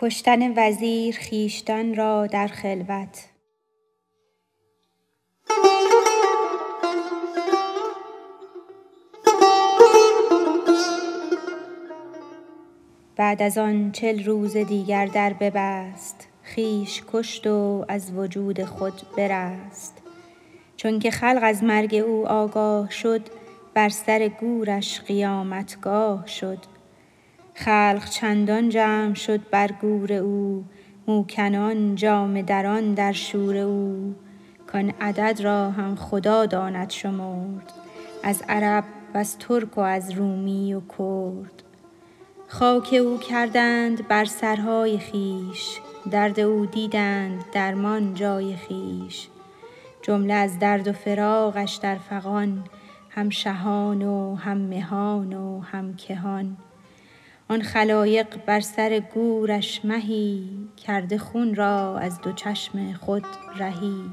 کشتن وزیر خویشتن را در خلوت. بعد از آن چل روز دیگر در ببست خویش کشت و از وجود خود برست. چونک خلق از مرگ او آگاه شد بر سر گورش قیامتگاه شد. خلق چندان جمع شد بر گور او موکنان جامه دران در شور او. کان عدد را هم خدا داند شمرد از عرب وز ترک و از رومی و کرد. خاک او کردند بر سرهای خویش درد او دیدند درمان جای خویش. جمله از درد و فراقش در فغان هم شهان و هم مهان و هم کهان. آن خلایق بر سر گورش مهی کرده خون را از دو چشم خود رهی.